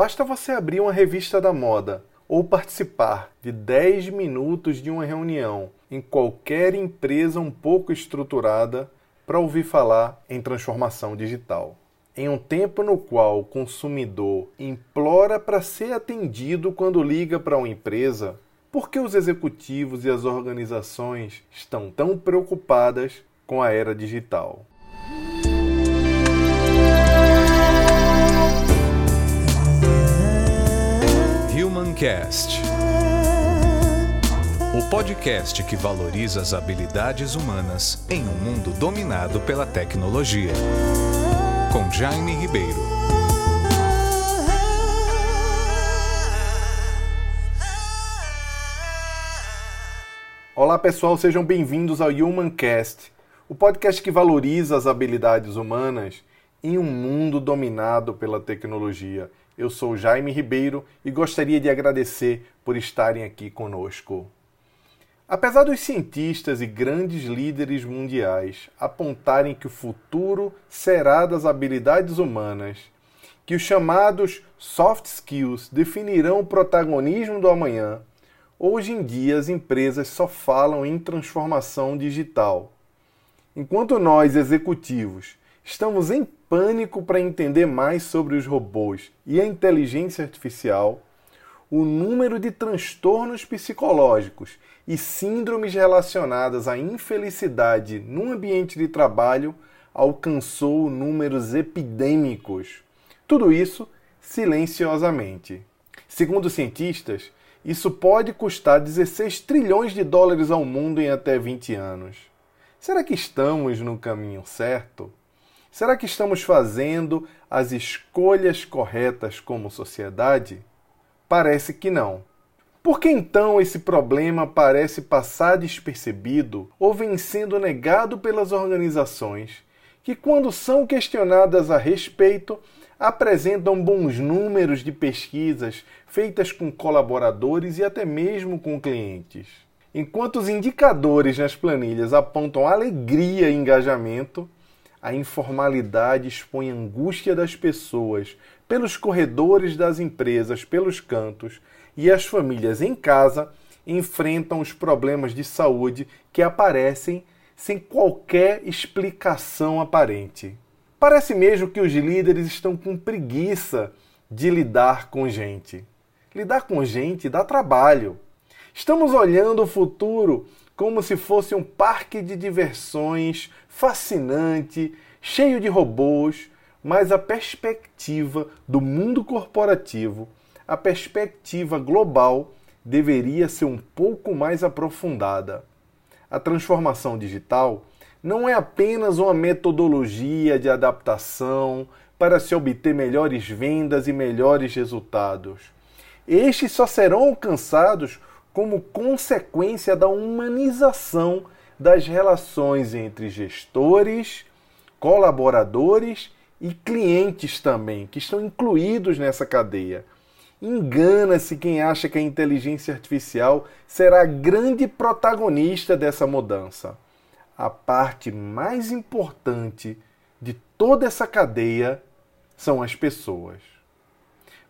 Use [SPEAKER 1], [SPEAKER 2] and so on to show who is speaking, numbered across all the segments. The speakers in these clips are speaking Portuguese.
[SPEAKER 1] Basta você abrir uma revista da moda ou participar de 10 minutos de uma reunião em qualquer empresa um pouco estruturada para ouvir falar em transformação digital. Em um tempo no qual o consumidor implora para ser atendido quando liga para uma empresa, por que os executivos e as organizações estão tão preocupadas com a era digital?
[SPEAKER 2] O podcast que valoriza as habilidades humanas em um mundo dominado pela tecnologia. Com Jaime Ribeiro.
[SPEAKER 1] Olá pessoal, sejam bem-vindos ao Humancast, o podcast que valoriza as habilidades humanas em um mundo dominado pela tecnologia. Eu sou Jaime Ribeiro e gostaria de agradecer por estarem aqui conosco. Apesar dos cientistas e grandes líderes mundiais apontarem que o futuro será das habilidades humanas, que os chamados soft skills definirão o protagonismo do amanhã, hoje em dia as empresas só falam em transformação digital. Enquanto nós, executivos, estamos em pânico para entender mais sobre os robôs e a inteligência artificial, o número de transtornos psicológicos e síndromes relacionadas à infelicidade no ambiente de trabalho alcançou números epidêmicos. Tudo isso silenciosamente. Segundo cientistas, isso pode custar 16 trilhões de dólares ao mundo em até 20 anos. Será que estamos no caminho certo? Será que estamos fazendo as escolhas corretas como sociedade? Parece que não. Por que então esse problema parece passar despercebido ou vem sendo negado pelas organizações que, quando são questionadas a respeito, apresentam bons números de pesquisas feitas com colaboradores e até mesmo com clientes? Enquanto os indicadores nas planilhas apontam alegria e engajamento, a informalidade expõe a angústia das pessoas pelos corredores das empresas, pelos cantos, e as famílias em casa enfrentam os problemas de saúde que aparecem sem qualquer explicação aparente. Parece mesmo que os líderes estão com preguiça de lidar com gente. Lidar com gente dá trabalho. Estamos olhando o futuro como se fosse um parque de diversões fascinante, cheio de robôs, mas a perspectiva do mundo corporativo, a perspectiva global, deveria ser um pouco mais aprofundada. A transformação digital não é apenas uma metodologia de adaptação para se obter melhores vendas e melhores resultados. Estes só serão alcançados como consequência da humanização das relações entre gestores, colaboradores e clientes também, que estão incluídos nessa cadeia. Engana-se quem acha que a inteligência artificial será a grande protagonista dessa mudança. A parte mais importante de toda essa cadeia são as pessoas.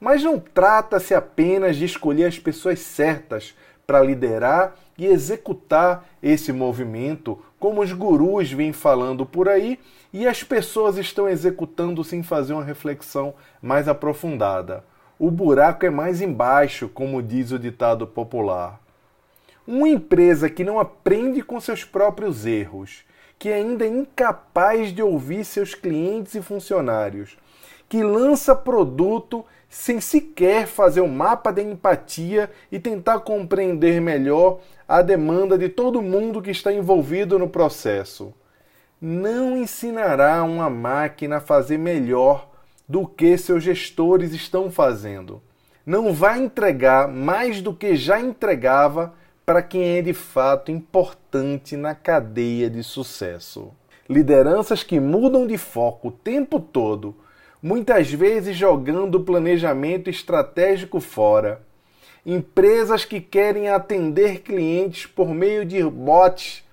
[SPEAKER 1] Mas não trata-se apenas de escolher as pessoas certas para liderar e executar esse movimento, como os gurus vêm falando por aí, e as pessoas estão executando sem fazer uma reflexão mais aprofundada. O buraco é mais embaixo, como diz o ditado popular. Uma empresa que não aprende com seus próprios erros, que ainda é incapaz de ouvir seus clientes e funcionários, que lança produto sem sequer fazer um mapa de empatia e tentar compreender melhor a demanda de todo mundo que está envolvido no processo. Não ensinará uma máquina a fazer melhor do que seus gestores estão fazendo. Não vai entregar mais do que já entregava para quem é de fato importante na cadeia de sucesso. Lideranças que mudam de foco o tempo todo muitas vezes jogando o planejamento estratégico fora. Empresas que querem atender clientes por meio de bots,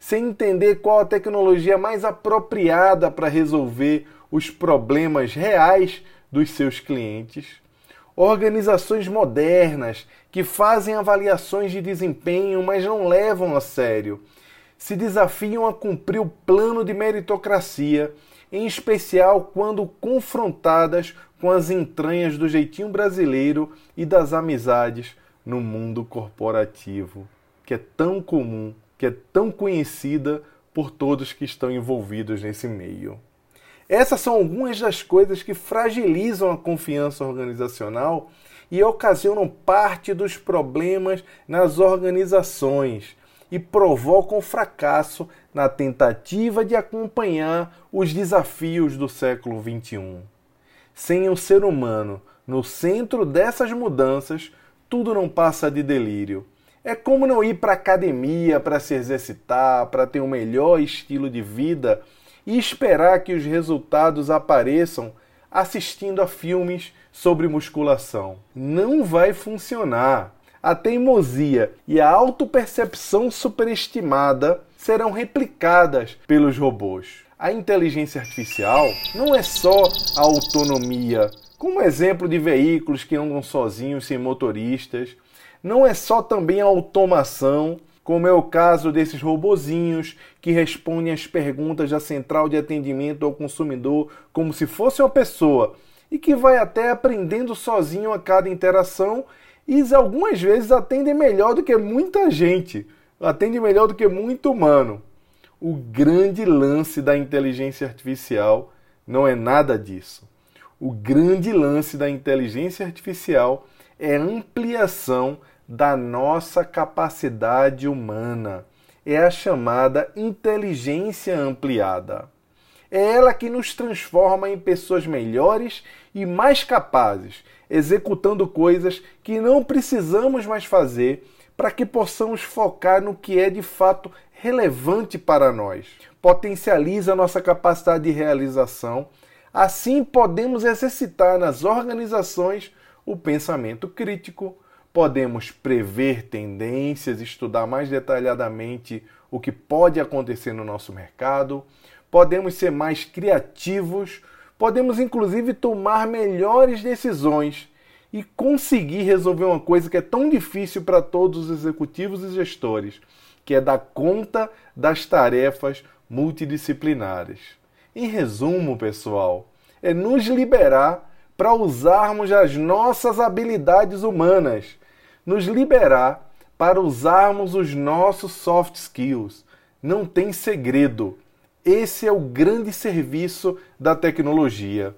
[SPEAKER 1] sem entender qual a tecnologia mais apropriada para resolver os problemas reais dos seus clientes. organizações modernas que fazem avaliações de desempenho, mas não levam a sério, se desafiam a cumprir o plano de meritocracia, em especial quando confrontadas com as entranhas do jeitinho brasileiro e das amizades no mundo corporativo, que é tão comum, que é tão conhecida por todos que estão envolvidos nesse meio. Essas são algumas das coisas que fragilizam a confiança organizacional e ocasionam parte dos problemas nas organizações e provocam fracasso na tentativa de acompanhar os desafios do século XXI. Sem o ser humano no centro dessas mudanças, tudo não passa de delírio. É como não ir para academia para se exercitar, para ter um melhor estilo de vida e esperar que os resultados apareçam assistindo a filmes sobre musculação. Não vai funcionar. A teimosia e a autopercepção superestimada serão replicadas pelos robôs. A inteligência artificial não é só a autonomia, como exemplo de veículos que andam sozinhos sem motoristas, não é só também a automação como é o caso desses robozinhos que respondem às perguntas da central de atendimento ao consumidor como se fosse uma pessoa e que vai até aprendendo sozinho a cada interação e algumas vezes atendem melhor do que muita gente, atende melhor do que muito humano. O grande lance da inteligência artificial não é nada disso. O grande lance da inteligência artificial é ampliação da nossa capacidade humana. É a chamada inteligência ampliada. É ela que nos transforma em pessoas melhores e mais capazes, executando coisas que não precisamos mais fazer para que possamos focar no que é de fato relevante para nós. Potencializa nossa capacidade de realização. Assim, podemos exercitar nas organizações o pensamento crítico, podemos prever tendências, estudar mais detalhadamente o que pode acontecer no nosso mercado, podemos ser mais criativos, podemos inclusive tomar melhores decisões e conseguir resolver uma coisa que é tão difícil para todos os executivos e gestores, que é dar conta das tarefas multidisciplinares. Em resumo, pessoal, é nos liberar para usarmos as nossas habilidades humanas nos liberar para usarmos os nossos soft skills. Não tem segredo. Esse é o grande serviço da tecnologia.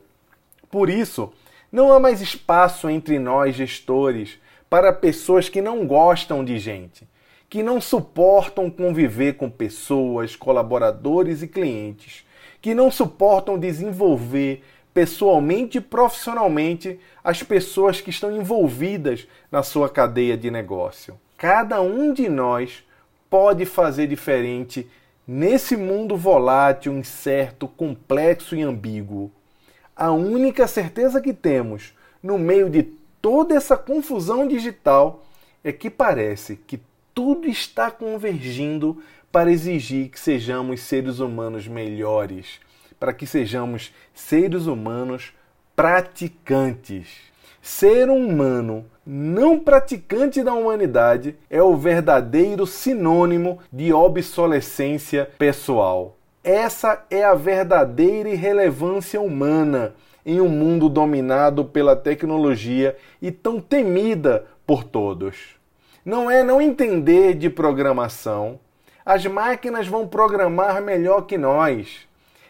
[SPEAKER 1] Por isso, não há mais espaço entre nós gestores para pessoas que não gostam de gente, que não suportam conviver com pessoas, colaboradores e clientes, que não suportam desenvolver pessoalmente e profissionalmente as pessoas que estão envolvidas na sua cadeia de negócio. Cada um de nós pode fazer diferente nesse mundo volátil, incerto, complexo e ambíguo. A única certeza que temos no meio de toda essa confusão digital é que parece que tudo está convergindo para exigir que sejamos seres humanos melhores, para que sejamos seres humanos praticantes. Ser humano não praticante da humanidade é o verdadeiro sinônimo de obsolescência pessoal. Essa é a verdadeira irrelevância humana em um mundo dominado pela tecnologia e tão temida por todos. Não é não entender de programação. As máquinas vão programar melhor que nós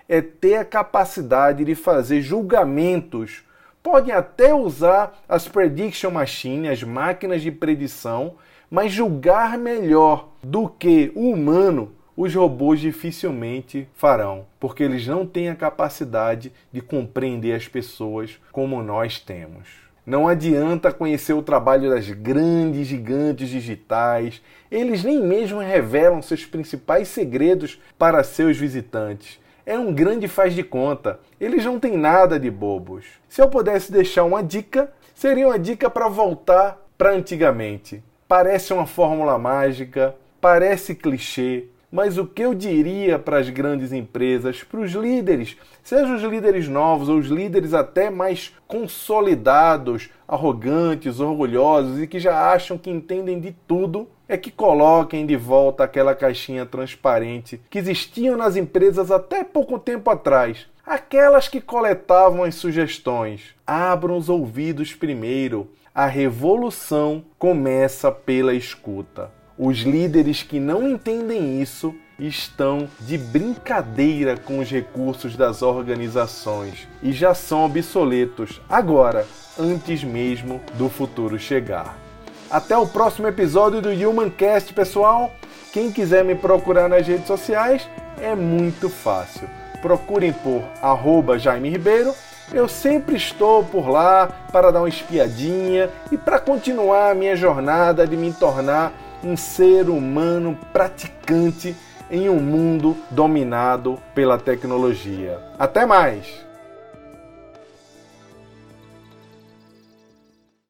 [SPEAKER 1] é ter a capacidade de fazer julgamentos. Podem até usar as prediction machines, as máquinas de predição, mas julgar melhor do que o humano, os robôs dificilmente farão, porque eles não têm a capacidade de compreender as pessoas como nós temos. Não adianta conhecer o trabalho das grandes gigantes digitais, eles nem mesmo revelam seus principais segredos para seus visitantes é um grande faz de conta. Eles não têm nada de bobos. Se eu pudesse deixar uma dica, seria uma dica para voltar para antigamente. Parece uma fórmula mágica, parece clichê, Mas o que eu diria para as grandes empresas, para os líderes, sejam os líderes novos ou os líderes até mais consolidados, arrogantes, orgulhosos e que já acham que entendem de tudo, é que coloquem de volta aquela caixinha transparente que existiam nas empresas até pouco tempo atrás. Aquelas que coletavam as sugestões. Abram os ouvidos primeiro. A revolução começa pela escuta. Os líderes que não entendem isso estão de brincadeira com os recursos das organizações e já são obsoletos agora, antes mesmo do futuro chegar. Até o próximo episódio do Humancast, pessoal. Quem quiser me procurar nas redes sociais é muito fácil. Procurem por arroba Jaime Ribeiro. Eu sempre estou por lá para dar uma espiadinha e para continuar a minha jornada de me tornar um ser humano praticante em um mundo dominado pela tecnologia. Até mais!